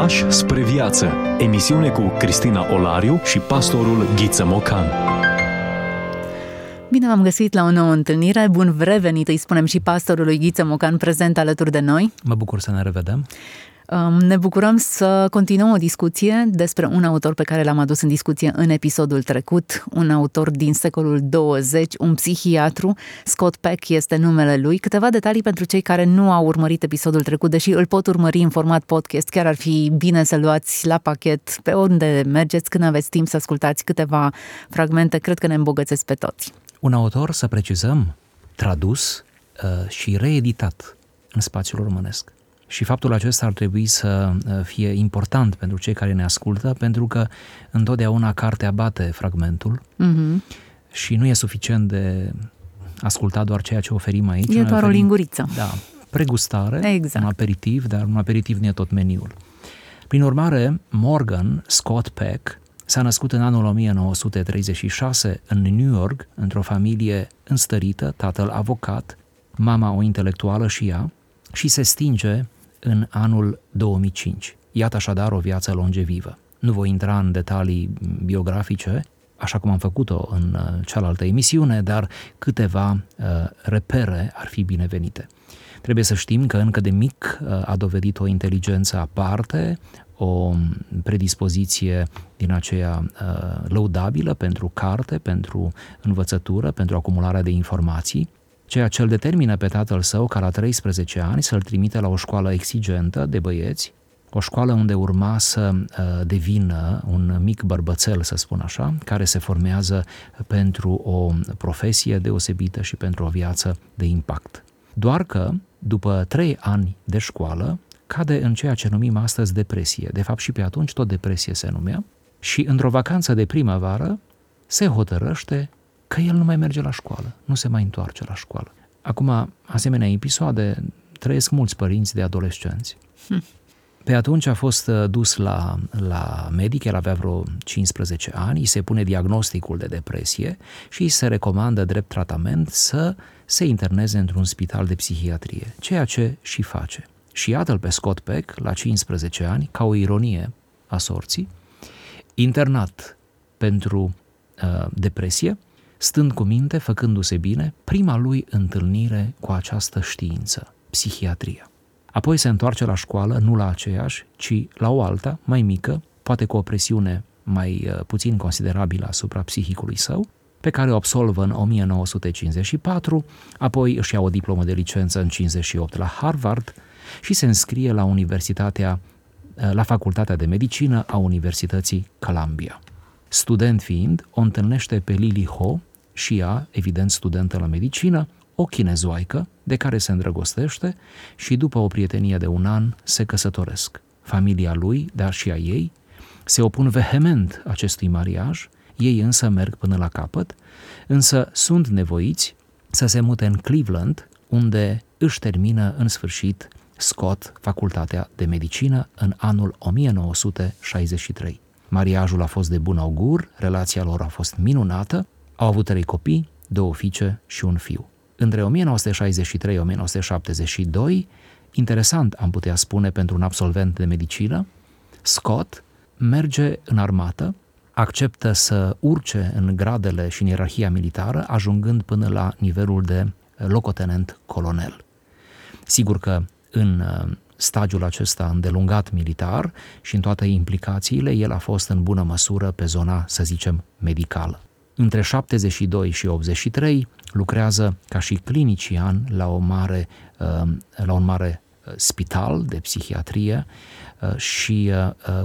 Pași spre viață. Emisiune cu Cristina Olariu și pastorul Ghiță Mocan. Bine v-am găsit la o nouă întâlnire. Bun revenit, îi spunem și pastorului Ghiță Mocan prezent alături de noi. Mă bucur să ne revedem. Ne bucurăm să continuăm o discuție despre un autor pe care l-am adus în discuție în episodul trecut, un autor din secolul 20, un psihiatru. Scott Peck este numele lui. Câteva detalii pentru cei care nu au urmărit episodul trecut, deși îl pot urmări în format podcast. Chiar ar fi bine să luați la pachet pe unde mergeți când aveți timp să ascultați câteva fragmente. Cred că ne îmbogățesc pe toți. Un autor, să precizăm, tradus uh, și reeditat în spațiul românesc. Și faptul acesta ar trebui să uh, fie important pentru cei care ne ascultă, pentru că întotdeauna cartea bate fragmentul mm-hmm. și nu e suficient de ascultat doar ceea ce oferim aici. E doar oferim, o linguriță. Da, pregustare, exact. un aperitiv, dar un aperitiv nu e tot meniul. Prin urmare, Morgan Scott Peck s-a născut în anul 1936 în New York, într-o familie înstărită, tatăl avocat, mama o intelectuală și ea, și se stinge în anul 2005. Iată așadar o viață longevivă. Nu voi intra în detalii biografice, așa cum am făcut-o în uh, cealaltă emisiune, dar câteva uh, repere ar fi binevenite. Trebuie să știm că încă de mic uh, a dovedit o inteligență aparte, o predispoziție din aceea uh, lăudabilă pentru carte, pentru învățătură, pentru acumularea de informații, ceea ce îl determină pe tatăl său ca la 13 ani să-l trimite la o școală exigentă de băieți, o școală unde urma să uh, devină un mic bărbățel, să spun așa, care se formează pentru o profesie deosebită și pentru o viață de impact. Doar că, după trei ani de școală, cade în ceea ce numim astăzi depresie. De fapt, și pe atunci tot depresie se numea. Și într-o vacanță de primăvară se hotărăște că el nu mai merge la școală, nu se mai întoarce la școală. Acum, asemenea episoade trăiesc mulți părinți de adolescenți. Hm. Pe atunci a fost uh, dus la, la medic, el avea vreo 15 ani, îi se pune diagnosticul de depresie și îi se recomandă drept tratament să se interneze într-un spital de psihiatrie, ceea ce și face. Și iată-l pe Scott Peck, la 15 ani, ca o ironie a sorții, internat pentru uh, depresie, stând cu minte, făcându-se bine, prima lui întâlnire cu această știință, psihiatria. Apoi se întoarce la școală, nu la aceeași, ci la o alta, mai mică, poate cu o presiune mai uh, puțin considerabilă asupra psihicului său, pe care o absolvă în 1954, apoi își ia o diplomă de licență în 58 la Harvard și se înscrie la Universitatea, uh, la Facultatea de Medicină a Universității Columbia. Student fiind, o întâlnește pe Lily Ho, și ea, evident studentă la medicină, o chinezoaică de care se îndrăgostește și după o prietenie de un an se căsătoresc. Familia lui, dar și a ei, se opun vehement acestui mariaj, ei însă merg până la capăt, însă sunt nevoiți să se mute în Cleveland, unde își termină în sfârșit Scott facultatea de medicină în anul 1963. Mariajul a fost de bun augur, relația lor a fost minunată, au avut trei copii, două fiice și un fiu. Între 1963-1972, interesant am putea spune pentru un absolvent de medicină, Scott merge în armată, acceptă să urce în gradele și în ierarhia militară, ajungând până la nivelul de locotenent colonel. Sigur că în uh, stagiul acesta îndelungat militar și în toate implicațiile, el a fost în bună măsură pe zona, să zicem, medicală. Între 72 și 83 lucrează ca și clinician la, o mare, uh, la un mare uh, spital de psihiatrie uh, și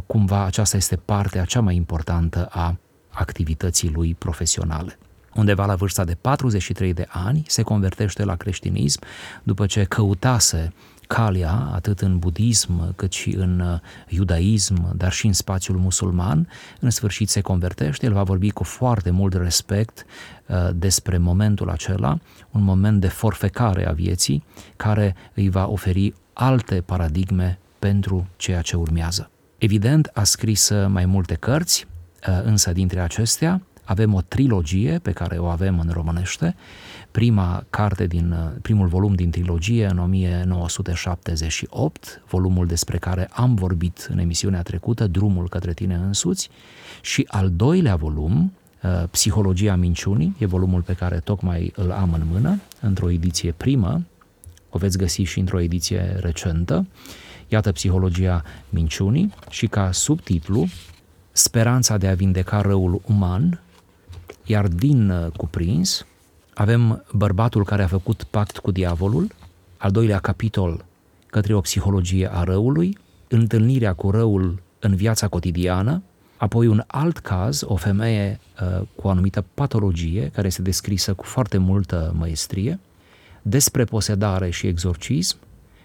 cumva aceasta este partea cea mai importantă a activității lui profesionale. Undeva la vârsta de 43 de ani se convertește la creștinism după ce căutase calea, atât în budism cât și în uh, iudaism, dar și în spațiul musulman, în sfârșit se convertește, el va vorbi cu foarte mult respect uh, despre momentul acela, un moment de forfecare a vieții, care îi va oferi alte paradigme pentru ceea ce urmează. Evident, a scris uh, mai multe cărți, însă dintre acestea avem o trilogie pe care o avem în românește, prima carte din uh, primul volum din trilogie în 1978, volumul despre care am vorbit în emisiunea trecută, Drumul către tine însuți, și al doilea volum, uh, Psihologia minciunii, e volumul pe care tocmai îl am în mână, într-o ediție primă, o veți găsi și într-o ediție recentă, iată Psihologia minciunii și ca subtitlu Speranța de a vindeca răul uman, iar din uh, cuprins avem bărbatul care a făcut pact cu diavolul, al doilea capitol către o psihologie a răului, întâlnirea cu răul în viața cotidiană, apoi un alt caz, o femeie uh, cu o anumită patologie care este descrisă cu foarte multă maestrie, despre posedare și exorcism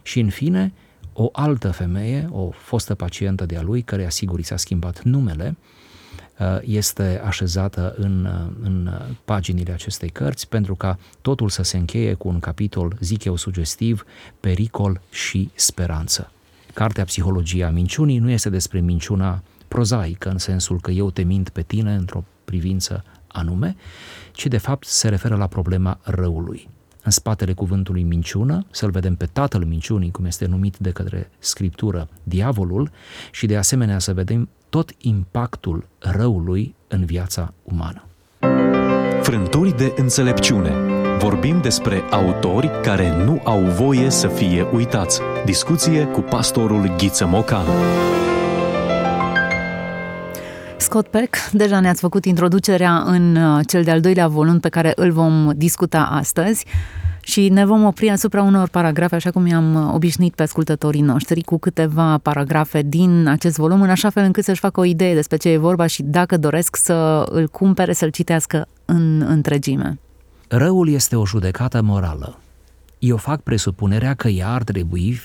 și, în fine, o altă femeie, o fostă pacientă de-a lui, care asigur i s-a schimbat numele, Uh, este așezată în, uh, în paginile acestei cărți pentru ca totul să se încheie cu un capitol, zic eu, sugestiv, pericol și speranță. Cartea Psihologia minciunii nu este despre minciuna prozaică, în sensul că eu te mint pe tine într-o privință anume, ci de fapt se referă la problema răului. În spatele cuvântului minciună, să-l vedem pe tatăl minciunii, cum este numit de către scriptură, diavolul, și de asemenea să vedem tot impactul răului în viața umană. Frânturi de înțelepciune. Vorbim despre autori care nu au voie să fie uitați. Discuție cu pastorul Ghiță Mocan. Scott Peck, deja ne-ați făcut introducerea în uh, cel de-al doilea volum pe care îl vom discuta astăzi și ne vom opri asupra unor paragrafe, așa cum i-am obișnuit pe ascultătorii noștri, cu câteva paragrafe din acest volum, în așa fel încât să-și facă o idee despre ce e vorba și dacă doresc să îl cumpere, să-l citească în întregime. Răul este o judecată morală. Eu fac presupunerea că ea ar trebui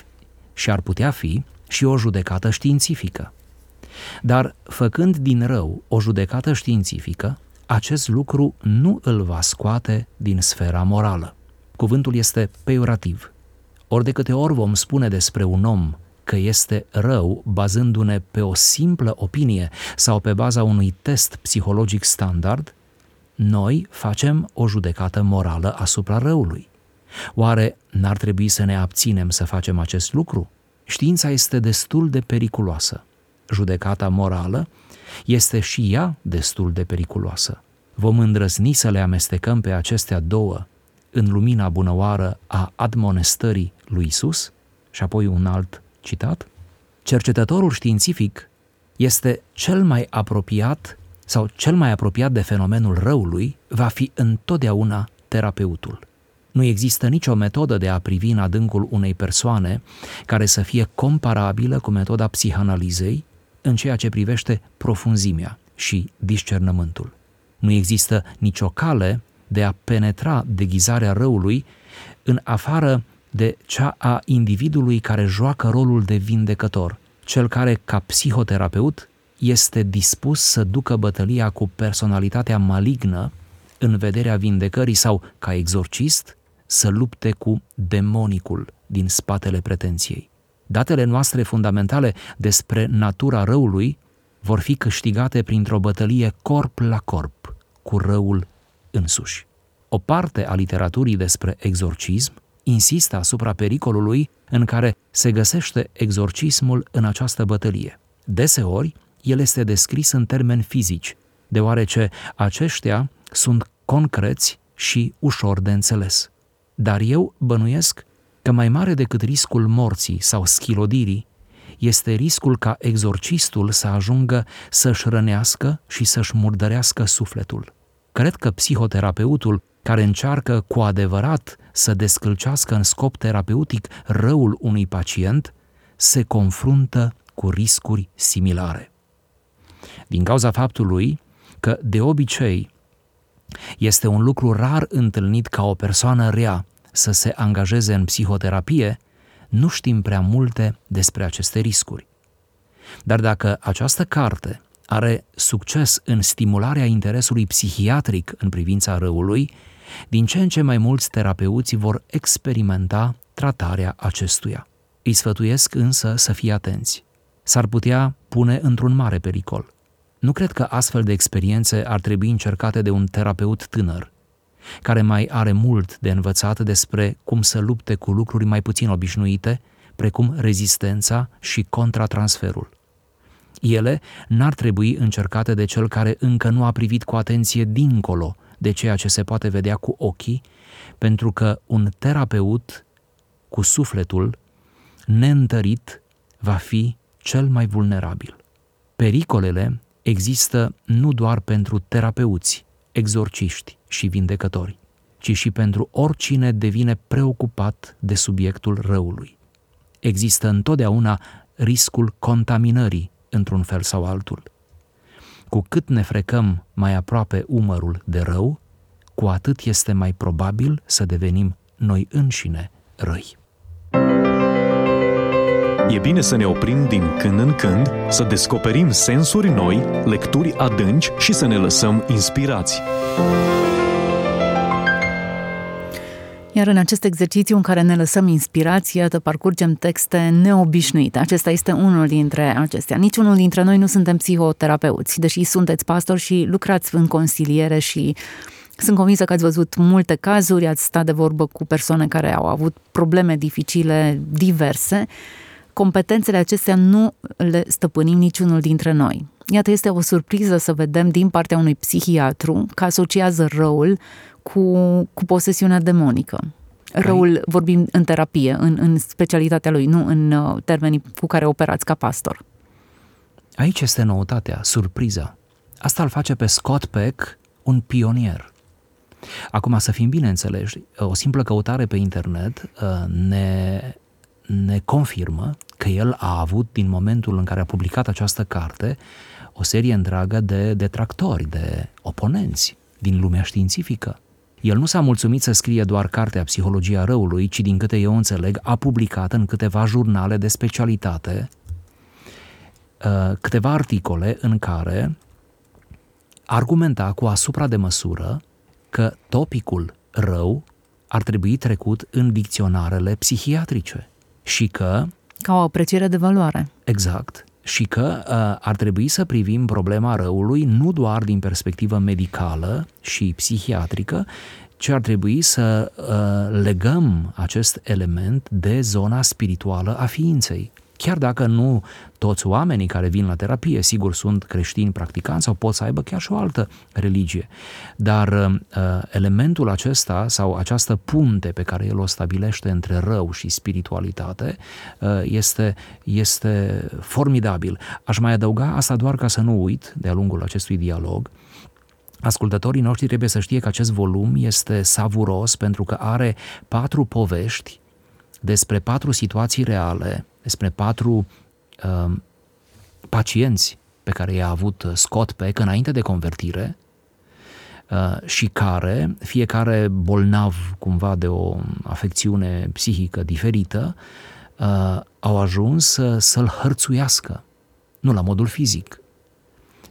și ar putea fi și o judecată științifică. Dar făcând din rău o judecată științifică, acest lucru nu îl va scoate din sfera morală. Cuvântul este peiorativ. Ori de câte ori vom spune despre un om că este rău bazându-ne pe o simplă opinie sau pe baza unui test psihologic standard, noi facem o judecată morală asupra răului. Oare n-ar trebui să ne abținem să facem acest lucru? Știința este destul de periculoasă. Judecata morală este și ea destul de periculoasă. Vom îndrăzni să le amestecăm pe acestea două în lumina bunăoară a admonestării lui Isus? Și apoi un alt citat. Cercetătorul științific este cel mai apropiat sau cel mai apropiat de fenomenul răului va fi întotdeauna terapeutul. Nu există nicio metodă de a privi în adâncul unei persoane care să fie comparabilă cu metoda psihanalizei în ceea ce privește profunzimea și discernământul. Nu există nicio cale de a penetra deghizarea răului în afară de cea a individului care joacă rolul de vindecător, cel care, ca psihoterapeut, este dispus să ducă bătălia cu personalitatea malignă în vederea vindecării sau, ca exorcist, să lupte cu demonicul din spatele pretenției. Datele noastre fundamentale despre natura răului vor fi câștigate printr-o bătălie corp la corp cu răul însuși. O parte a literaturii despre exorcism insistă asupra pericolului în care se găsește exorcismul în această bătălie. Deseori, el este descris în termeni fizici, deoarece aceștia sunt concreți și ușor de înțeles. Dar eu bănuiesc că mai mare decât riscul morții sau schilodirii este riscul ca exorcistul să ajungă să-și rănească și să-și murdărească sufletul. Cred că psihoterapeutul care încearcă cu adevărat să descălcească în scop terapeutic răul unui pacient, se confruntă cu riscuri similare. Din cauza faptului că, de obicei, este un lucru rar întâlnit ca o persoană rea să se angajeze în psihoterapie, nu știm prea multe despre aceste riscuri. Dar dacă această carte are succes în stimularea interesului psihiatric în privința răului, din ce în ce mai mulți terapeuți vor experimenta tratarea acestuia. Îi sfătuiesc însă să fie atenți. S-ar putea pune într-un mare pericol. Nu cred că astfel de experiențe ar trebui încercate de un terapeut tânăr, care mai are mult de învățat despre cum să lupte cu lucruri mai puțin obișnuite, precum rezistența și contratransferul. Ele n-ar trebui încercate de cel care încă nu a privit cu atenție dincolo de ceea ce se poate vedea cu ochii, pentru că un terapeut cu sufletul neîntărit va fi cel mai vulnerabil. Pericolele există nu doar pentru terapeuți, exorciști și vindecători, ci și pentru oricine devine preocupat de subiectul răului. Există întotdeauna riscul contaminării într-un fel sau altul. Cu cât ne frecăm mai aproape umărul de rău, cu atât este mai probabil să devenim noi înșine răi. E bine să ne oprim din când în când, să descoperim sensuri noi, lecturi adânci și să ne lăsăm inspirați. Iar în acest exercițiu în care ne lăsăm inspirație, iată, parcurgem texte neobișnuite. Acesta este unul dintre acestea. Niciunul dintre noi nu suntem psihoterapeuți, deși sunteți pastori și lucrați în consiliere și sunt convinsă că ați văzut multe cazuri, ați stat de vorbă cu persoane care au avut probleme dificile diverse. Competențele acestea nu le stăpânim niciunul dintre noi. Iată, este o surpriză să vedem din partea unui psihiatru că asociază răul cu, cu posesiunea demonică. Răul Ai... vorbim în terapie, în, în specialitatea lui, nu în uh, termenii cu care operați ca pastor. Aici este noutatea, surpriza. Asta îl face pe Scott Peck un pionier. Acum, să fim bine înțelegi, o simplă căutare pe internet uh, ne, ne confirmă că el a avut, din momentul în care a publicat această carte, o serie întreagă de detractori, de oponenți din lumea științifică. El nu s-a mulțumit să scrie doar cartea Psihologia răului, ci din câte eu înțeleg, a publicat în câteva jurnale de specialitate uh, câteva articole în care argumenta cu asupra de măsură că topicul rău ar trebui trecut în dicționarele psihiatrice și că... Ca o apreciere de valoare. Exact. Și că uh, ar trebui să privim problema răului nu doar din perspectivă medicală și psihiatrică, ci ar trebui să uh, legăm acest element de zona spirituală a ființei. Chiar dacă nu toți oamenii care vin la terapie, sigur, sunt creștini practicanți sau pot să aibă chiar și o altă religie. Dar uh, elementul acesta sau această punte pe care el o stabilește între rău și spiritualitate uh, este, este formidabil. Aș mai adăuga asta doar ca să nu uit de-a lungul acestui dialog, Ascultătorii noștri trebuie să știe că acest volum este savuros pentru că are patru povești despre patru situații reale despre patru uh, pacienți pe care i-a avut Scott Peck înainte de convertire uh, și care, fiecare bolnav cumva de o afecțiune psihică diferită, uh, au ajuns să, să-l hărțuiască, nu la modul fizic,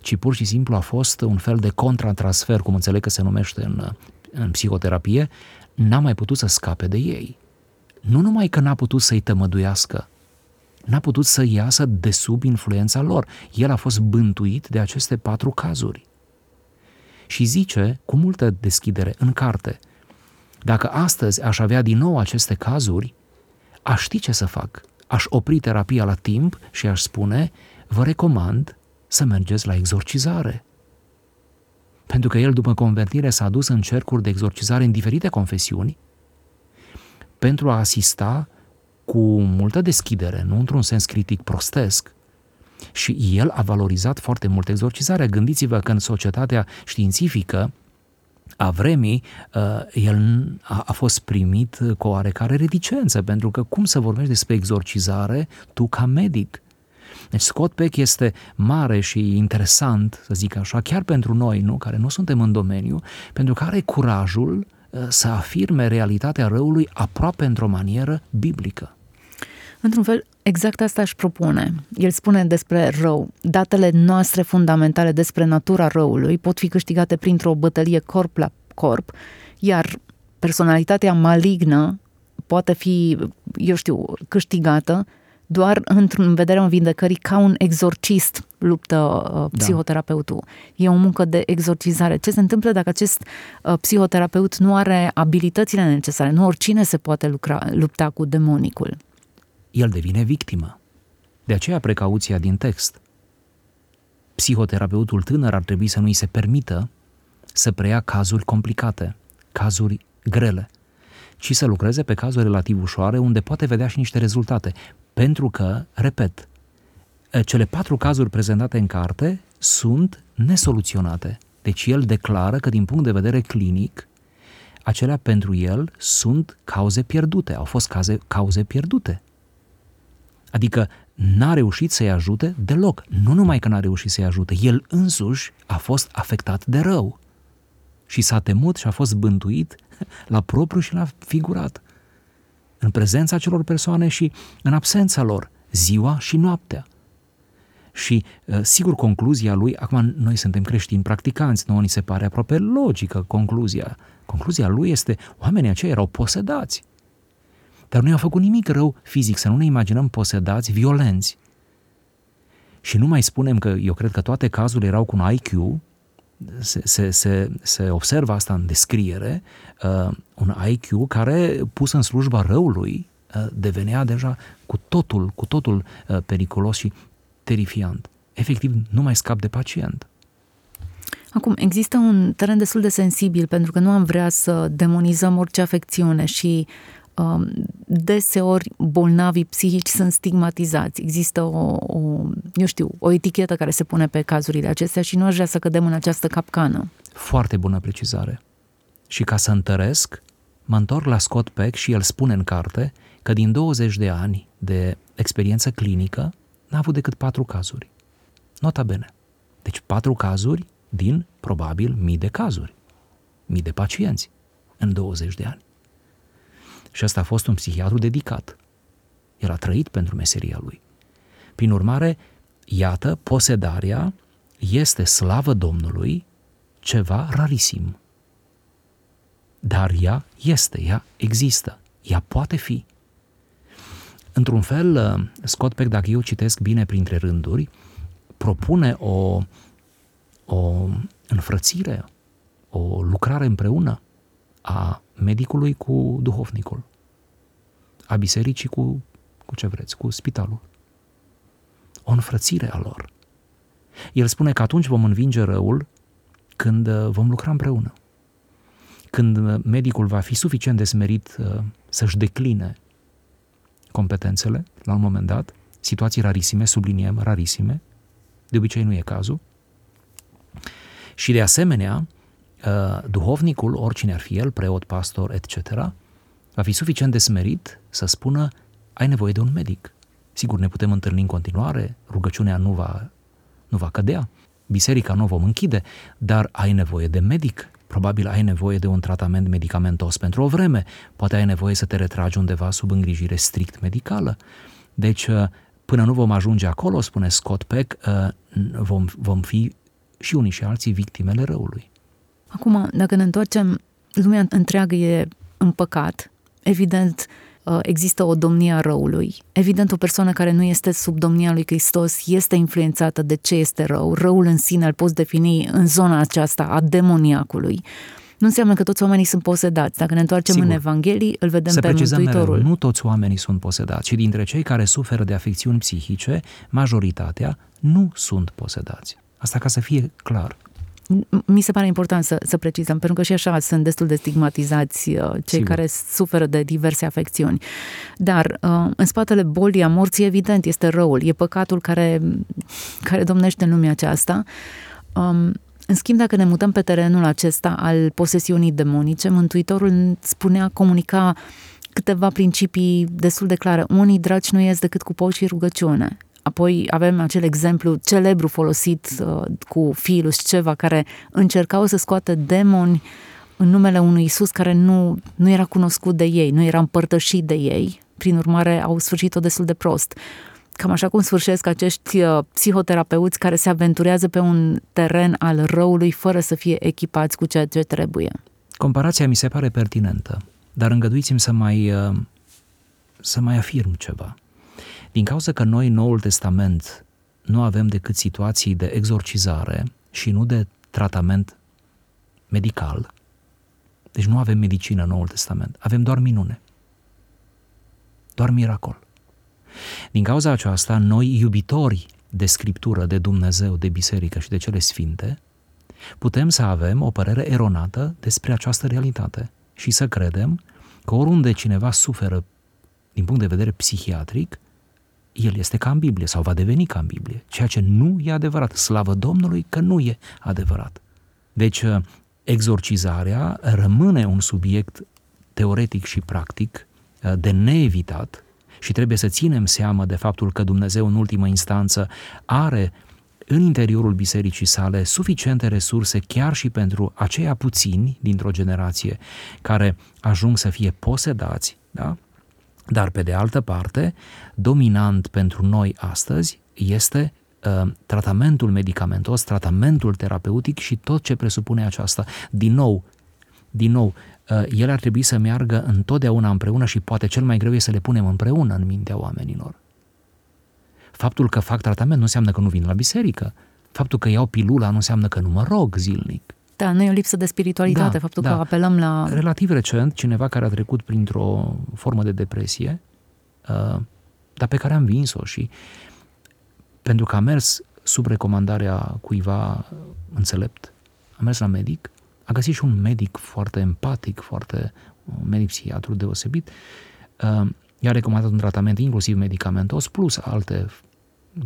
ci pur și simplu a fost un fel de contratransfer, cum înțeleg că se numește în, în psihoterapie, n-a mai putut să scape de ei. Nu numai că n-a putut să-i tămăduiască, n-a putut să iasă de sub influența lor. El a fost bântuit de aceste patru cazuri. Și zice, cu multă deschidere, în carte, dacă astăzi aș avea din nou aceste cazuri, aș ști ce să fac. Aș opri terapia la timp și aș spune, vă recomand să mergeți la exorcizare. Pentru că el, după convertire, s-a dus în cercuri de exorcizare în diferite confesiuni pentru a asista cu multă deschidere, nu într-un sens critic prostesc, și el a valorizat foarte mult exorcizarea. Gândiți-vă că în societatea științifică a vremii, uh, el a, fost primit cu oarecare reticență, pentru că cum să vorbești despre exorcizare tu ca medic? Deci Scott Peck este mare și interesant, să zic așa, chiar pentru noi, nu, care nu suntem în domeniu, pentru că are curajul să afirme realitatea răului aproape într-o manieră biblică. Într-un fel, exact asta își propune. El spune despre rău. Datele noastre fundamentale despre natura răului pot fi câștigate printr-o bătălie corp la corp, iar personalitatea malignă poate fi, eu știu, câștigată doar într-un vederea învindecării ca un exorcist luptă uh, da. psihoterapeutul. Da. E o muncă de exorcizare. Ce se întâmplă dacă acest uh, psihoterapeut nu are abilitățile necesare? Nu oricine se poate lucra, lupta cu demonicul. El devine victimă. De aceea precauția din text. Psihoterapeutul tânăr ar trebui să nu îi se permită să preia cazuri complicate, cazuri grele, ci să lucreze pe cazuri relativ ușoare unde poate vedea și niște rezultate. Pentru că, repet, cele patru cazuri prezentate în carte sunt nesoluționate. Deci el declară că din punct de vedere clinic, acelea pentru el sunt cauze pierdute, au fost cauze, cauze pierdute. Adică n-a reușit să-i ajute deloc. Nu numai că n-a reușit să-i ajute, el însuși a fost afectat de rău. Și s-a temut și a fost bântuit la propriu și la figurat. În prezența celor persoane și în absența lor, ziua și noaptea. Și, uh, sigur, concluzia lui, acum noi suntem creștini practicanți, nouă ni se pare aproape logică concluzia. Concluzia lui este, oamenii aceia erau posedați. Dar nu i-au făcut nimic rău fizic, să nu ne imaginăm posedați violenți. Și nu mai spunem că eu cred că toate cazurile erau cu un IQ, se, se, se, se observă asta în descriere, uh, un IQ care, pus în slujba răului, uh, devenea deja cu totul, cu totul uh, periculos și terifiant. Efectiv, nu mai scap de pacient. Acum, există un teren destul de sensibil pentru că nu am vrea să demonizăm orice afecțiune și um, deseori bolnavii psihici sunt stigmatizați. Există o, o, eu știu, o etichetă care se pune pe cazurile acestea și nu aș vrea să cădem în această capcană. Foarte bună precizare. Și ca să întăresc, mă întorc la Scott Peck și el spune în carte că din 20 de ani de experiență clinică, n-a avut decât patru cazuri. Nota bene. Deci patru cazuri din, probabil, mii de cazuri. Mii de pacienți în 20 de ani. Și ăsta a fost un psihiatru dedicat. El a trăit pentru meseria lui. Prin urmare, iată, posedarea este, slavă Domnului, ceva rarisim. Dar ea este, ea există, ea poate fi. Într-un fel, uh, Scott Peck, dacă eu citesc bine printre rânduri, propune o, o înfrățire, o lucrare împreună a medicului cu duhovnicul, a bisericii cu, cu ce vreți, cu spitalul. O înfrățire a lor. El spune că atunci vom învinge răul când uh, vom lucra împreună. Când uh, medicul va fi suficient de smerit să-și decline competențele la un moment dat, situații rarisime, subliniem, rarisime, de obicei nu e cazul. Și de asemenea, uh, duhovnicul, oricine ar fi el, preot, pastor, etc., va fi suficient de smerit să spună ai nevoie de un medic. Sigur, ne putem întâlni în continuare, rugăciunea nu va, nu va cădea, biserica nu o vom închide, dar ai nevoie de medic. Probabil ai nevoie de un tratament medicamentos pentru o vreme, poate ai nevoie să te retragi undeva sub îngrijire strict medicală. Deci, uh, până nu vom ajunge acolo, spune Scott Peck, uh, vom, vom fi și unii și alții victimele răului. Acum, dacă ne întoarcem, lumea întreagă e în păcat, evident, uh, există o domnie a răului. Evident, o persoană care nu este sub domnia lui Hristos este influențată de ce este rău. Răul în sine îl poți defini în zona aceasta a demoniacului. Nu înseamnă că toți oamenii sunt posedați. Dacă ne întoarcem Sigur. în Evanghelii, îl vedem Să pe Mântuitorul. Mereu, nu toți oamenii sunt posedați, ci dintre cei care suferă de afecțiuni psihice, majoritatea nu sunt posedați. Asta ca să fie clar mi se pare important să, să precizăm, pentru că și așa sunt destul de stigmatizați uh, cei Sigur. care suferă de diverse afecțiuni. Dar uh, în spatele bolii, a morții, evident, este răul, e păcatul care, care domnește în lumea aceasta. Um, în schimb, dacă ne mutăm pe terenul acesta al posesiunii demonice, Mântuitorul spunea, comunica câteva principii destul de clare. Unii dragi nu ies decât cu post și rugăciune. Apoi avem acel exemplu celebru folosit uh, cu Filus ceva care încercau să scoată demoni în numele unui Isus care nu, nu era cunoscut de ei, nu era împărtășit de ei, prin urmare au sfârșit-o destul de prost. Cam așa cum sfârșesc acești uh, psihoterapeuți care se aventurează pe un teren al răului fără să fie echipați cu ceea ce trebuie. Comparația mi se pare pertinentă, dar îngăduiți-mi să mai, uh, să mai afirm ceva. Din cauza că noi, Noul Testament, nu avem decât situații de exorcizare și nu de tratament medical, deci nu avem medicină în Noul Testament, avem doar minune. Doar miracol. Din cauza aceasta, noi, iubitori de Scriptură, de Dumnezeu, de Biserică și de cele sfinte, putem să avem o părere eronată despre această realitate și să credem că oriunde cineva suferă din punct de vedere psihiatric, el este ca în Biblie sau va deveni ca în Biblie, ceea ce nu e adevărat. Slavă Domnului că nu e adevărat. Deci, exorcizarea rămâne un subiect teoretic și practic de neevitat și trebuie să ținem seama de faptul că Dumnezeu în ultimă instanță are în interiorul bisericii sale suficiente resurse chiar și pentru aceia puțini dintr-o generație care ajung să fie posedați, da? Dar pe de altă parte, dominant pentru noi astăzi este uh, tratamentul medicamentos, tratamentul terapeutic și tot ce presupune aceasta. Din nou, din nou, uh, ele ar trebui să meargă întotdeauna împreună și poate cel mai greu e să le punem împreună în mintea oamenilor. Faptul că fac tratament nu înseamnă că nu vin la biserică. Faptul că iau pilula nu înseamnă că nu mă rog zilnic. Da, nu e o lipsă de spiritualitate, da, faptul da. că apelăm la... Relativ recent, cineva care a trecut printr-o formă de depresie, uh, dar pe care am vins-o și pentru că a mers sub recomandarea cuiva înțelept, a mers la medic, a găsit și un medic foarte empatic, foarte un medic psihiatru deosebit, uh, i-a recomandat un tratament inclusiv medicamentos plus alte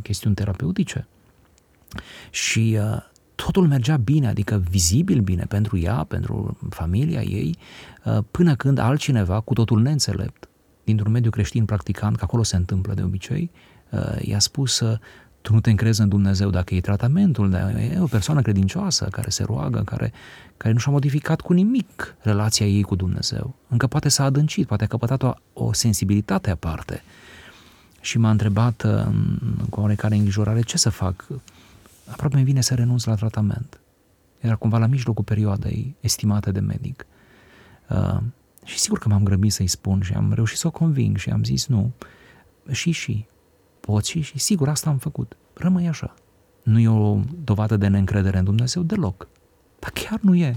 chestiuni terapeutice. Și uh, totul mergea bine, adică vizibil bine pentru ea, pentru familia ei, uh, până când altcineva, cu totul neînțelept, dintr-un mediu creștin practicant, că acolo se întâmplă de obicei, uh, i-a spus tu nu te încrezi în Dumnezeu dacă e tratamentul, e o persoană credincioasă care se roagă, care, care nu și-a modificat cu nimic relația ei cu Dumnezeu. Încă poate s-a adâncit, poate a căpătat o, o sensibilitate aparte. Și m-a întrebat cu oarecare îngrijorare ce să fac aproape mi vine să renunț la tratament. Era cumva la mijlocul perioadei estimate de medic. Uh, și sigur că m-am grăbit să-i spun și am reușit să o conving și am zis nu, și și, poți și și, sigur asta am făcut, rămâi așa. Nu e o dovadă de neîncredere în Dumnezeu deloc, dar chiar nu e.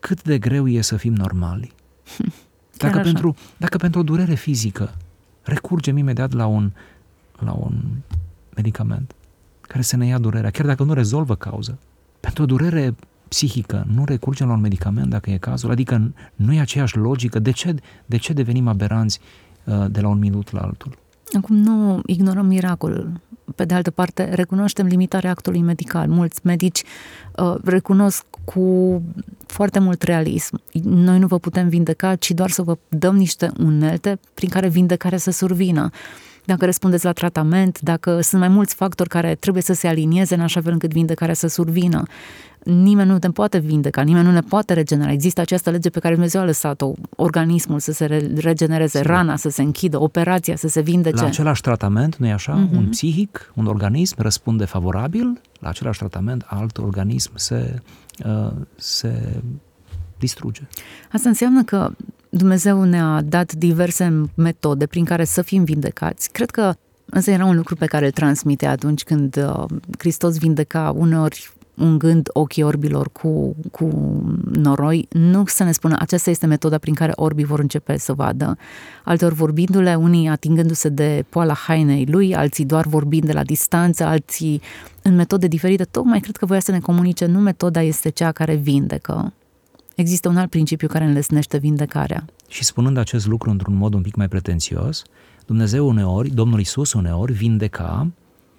Cât de greu e să fim normali. Dacă pentru, dacă pentru o durere fizică recurgem imediat la un, la un medicament, care să ne ia durerea, chiar dacă nu rezolvă cauza. Pentru o durere psihică, nu recurgem la un medicament dacă e cazul, adică nu e aceeași logică. De ce, de ce devenim aberanți uh, de la un minut la altul? Acum nu ignorăm miracolul. Pe de altă parte, recunoaștem limitarea actului medical. Mulți medici uh, recunosc cu foarte mult realism. Noi nu vă putem vindeca, ci doar să vă dăm niște unelte prin care vindecarea să survină. Uh, dacă răspundeți la tratament, dacă sunt mai mulți factori care trebuie să se alinieze în așa fel încât vindecarea să survină. Nimeni nu ne poate vindeca, nimeni nu ne poate regenera. Există această lege pe care Dumnezeu a lăsat-o, organismul să se regenereze, Sigur. rana să se închidă, operația să se vindece. La același tratament, nu-i așa? Mm-hmm. Un psihic, un organism răspunde favorabil, la același tratament alt organism se, uh, se distruge. Asta înseamnă că Dumnezeu ne-a dat diverse metode prin care să fim vindecați. Cred că Însă era un lucru pe care îl transmite atunci când uh, Hristos vindeca uneori ungând ochii orbilor cu, cu noroi, nu să ne spună aceasta este metoda prin care orbii vor începe să vadă. Altor vorbindu-le, unii atingându-se de poala hainei lui, alții doar vorbind de la distanță, alții în metode diferite. Tocmai cred că voia să ne comunice, nu metoda este cea care vindecă, Există un alt principiu care înlesnește vindecarea. Și spunând acest lucru într-un mod un pic mai pretențios, Dumnezeu uneori, Domnul Isus uneori vindeca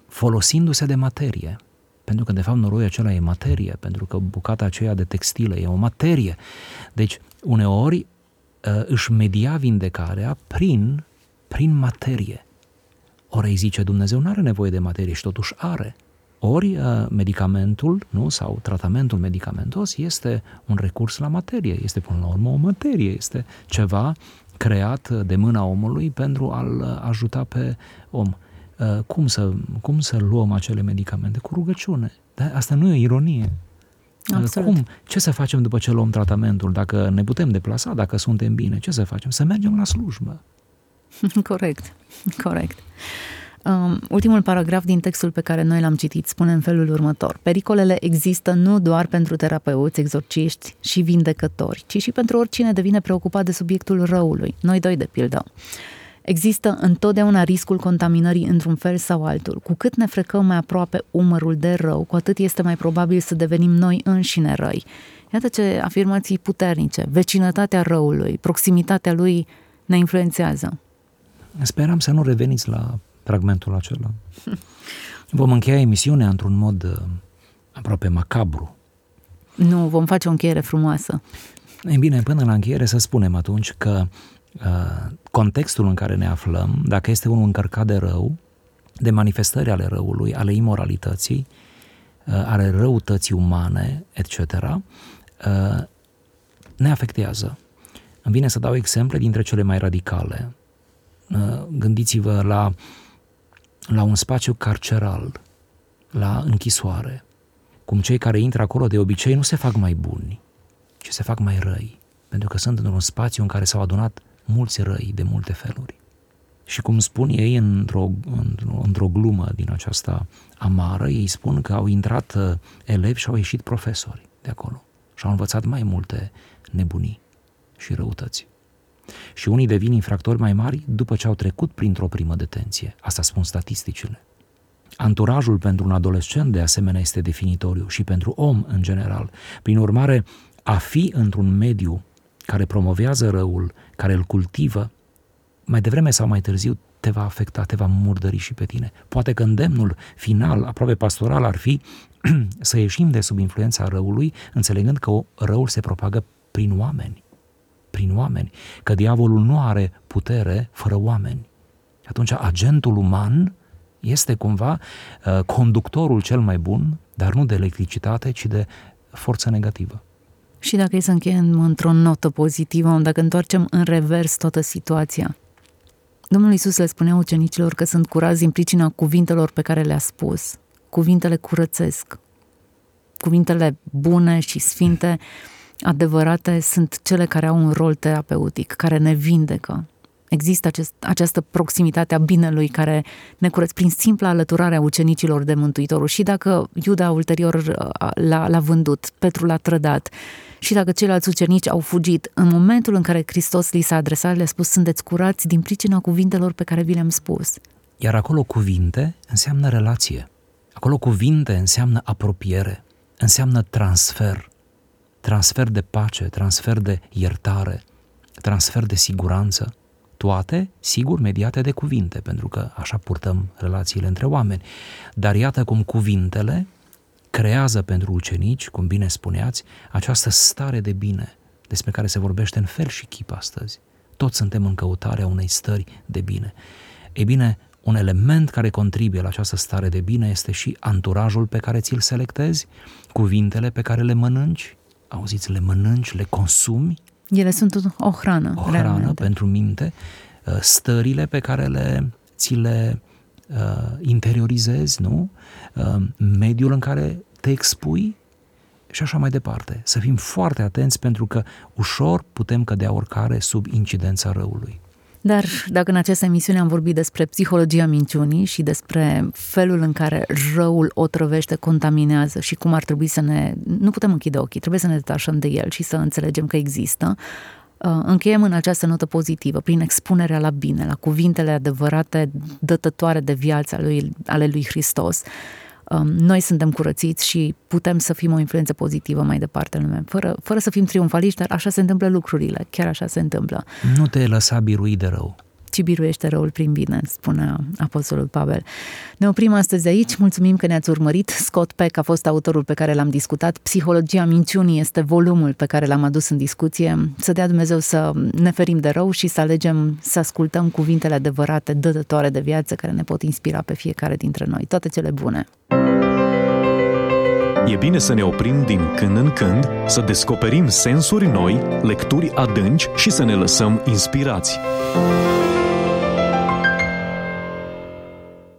folosindu-se de materie. Pentru că, de fapt, noroiul acela e materie, pentru că bucata aceea de textilă e o materie. Deci, uneori ă, își media vindecarea prin, prin materie. Ori îi zice Dumnezeu nu are nevoie de materie și totuși are. Ori uh, medicamentul nu, sau tratamentul medicamentos este un recurs la materie, este până la urmă o materie, este ceva creat de mâna omului pentru a-l uh, ajuta pe om. Uh, cum să, cum să luăm acele medicamente? Cu rugăciune. Dar asta nu e ironie. Absolut. Cum? Ce să facem după ce luăm tratamentul? Dacă ne putem deplasa, dacă suntem bine, ce să facem? Să mergem la slujbă. Corect, corect. Um, ultimul paragraf din textul pe care noi l-am citit spune în felul următor. Pericolele există nu doar pentru terapeuți, exorciști și vindecători, ci și pentru oricine devine preocupat de subiectul răului. Noi doi, de pildă. Există întotdeauna riscul contaminării într-un fel sau altul. Cu cât ne frecăm mai aproape umărul de rău, cu atât este mai probabil să devenim noi înșine răi. Iată ce afirmații puternice. Vecinătatea răului, proximitatea lui ne influențează. Speram să nu reveniți la fragmentul acela. Vom încheia emisiunea într-un mod uh, aproape macabru. Nu, vom face o încheiere frumoasă. Ei bine, până la încheiere să spunem atunci că uh, contextul în care ne aflăm, dacă este unul încărcat de rău, de manifestări ale răului, ale imoralității, uh, ale răutății umane, etc., uh, ne afectează. Îmi vine să dau exemple dintre cele mai radicale. Uh, gândiți-vă la, la un spațiu carceral, la închisoare, cum cei care intră acolo de obicei nu se fac mai buni, ci se fac mai răi, pentru că sunt într-un spațiu în care s-au adunat mulți răi de multe feluri. Și cum spun ei într-o, într-o, într-o glumă din aceasta amară, ei spun că au intrat uh, elevi și au ieșit profesori de acolo și au învățat mai multe nebunii și răutăți. Și unii devin infractori mai mari după ce au trecut printr-o primă detenție. Asta spun statisticile. Anturajul pentru un adolescent de asemenea este definitoriu și pentru om în general. Prin urmare, a fi într-un mediu care promovează răul, care îl cultivă, mai devreme sau mai târziu te va afecta, te va murdări și pe tine. Poate că îndemnul final, aproape pastoral, ar fi să ieșim de sub influența răului, înțelegând că răul se propagă prin oameni prin oameni, că diavolul nu are putere fără oameni. Atunci agentul uman este cumva uh, conductorul cel mai bun, dar nu de electricitate, ci de forță negativă. Și dacă e să încheiem într-o notă pozitivă, dacă întoarcem în revers toată situația, Domnul Iisus le spunea ucenicilor că sunt curați din pricina cuvintelor pe care le-a spus. Cuvintele curățesc. Cuvintele bune și sfinte adevărate sunt cele care au un rol terapeutic, care ne vindecă. Există acest, această proximitate a binelui care ne curăț prin simpla alăturare a ucenicilor de Mântuitorul. Și dacă Iuda ulterior uh, l-a, l-a vândut, Petru l-a trădat, și dacă ceilalți ucenici au fugit, în momentul în care Hristos li s-a adresat, le-a spus, sunteți curați din pricina cuvintelor pe care vi le-am spus. Iar acolo cuvinte înseamnă relație. Acolo cuvinte înseamnă apropiere, înseamnă transfer transfer de pace, transfer de iertare, transfer de siguranță, toate, sigur, mediate de cuvinte, pentru că așa purtăm relațiile între oameni. Dar iată cum cuvintele creează pentru ucenici, cum bine spuneați, această stare de bine despre care se vorbește în fel și chip astăzi. Toți suntem în căutarea unei stări de bine. Ei bine, un element care contribuie la această stare de bine este și anturajul pe care ți-l selectezi, cuvintele pe care le mănânci, auziți, le mănânci, le consumi. Ele sunt o hrană. O hrană realmente. pentru minte, uh, stările pe care le, ți le uh, interiorizezi, nu? Uh, mediul în care te expui și așa mai departe. Să fim foarte atenți pentru că ușor putem cădea oricare sub incidența răului. Dar dacă în această emisiune am vorbit despre psihologia minciunii și despre felul în care răul o trăvește, contaminează și cum ar trebui să ne... Nu putem închide ochii, trebuie să ne detașăm de el și să înțelegem că există. Uh, încheiem în această notă pozitivă, prin expunerea la bine, la cuvintele adevărate, dătătoare de viață ale lui Hristos Um, noi suntem curățiți și putem să fim o influență pozitivă mai departe în lume, fără, fără să fim triumfaliști, dar așa se întâmplă lucrurile, chiar așa se întâmplă. Nu te lăsa birui de rău ci biruiește răul prin bine, spunea Apostolul Pavel. Ne oprim astăzi aici, mulțumim că ne-ați urmărit. Scott Peck a fost autorul pe care l-am discutat. Psihologia minciunii este volumul pe care l-am adus în discuție. Să dea Dumnezeu să ne ferim de rău și să alegem să ascultăm cuvintele adevărate, dădătoare de viață, care ne pot inspira pe fiecare dintre noi. Toate cele bune! E bine să ne oprim din când în când, să descoperim sensuri noi, lecturi adânci și să ne lăsăm inspirați.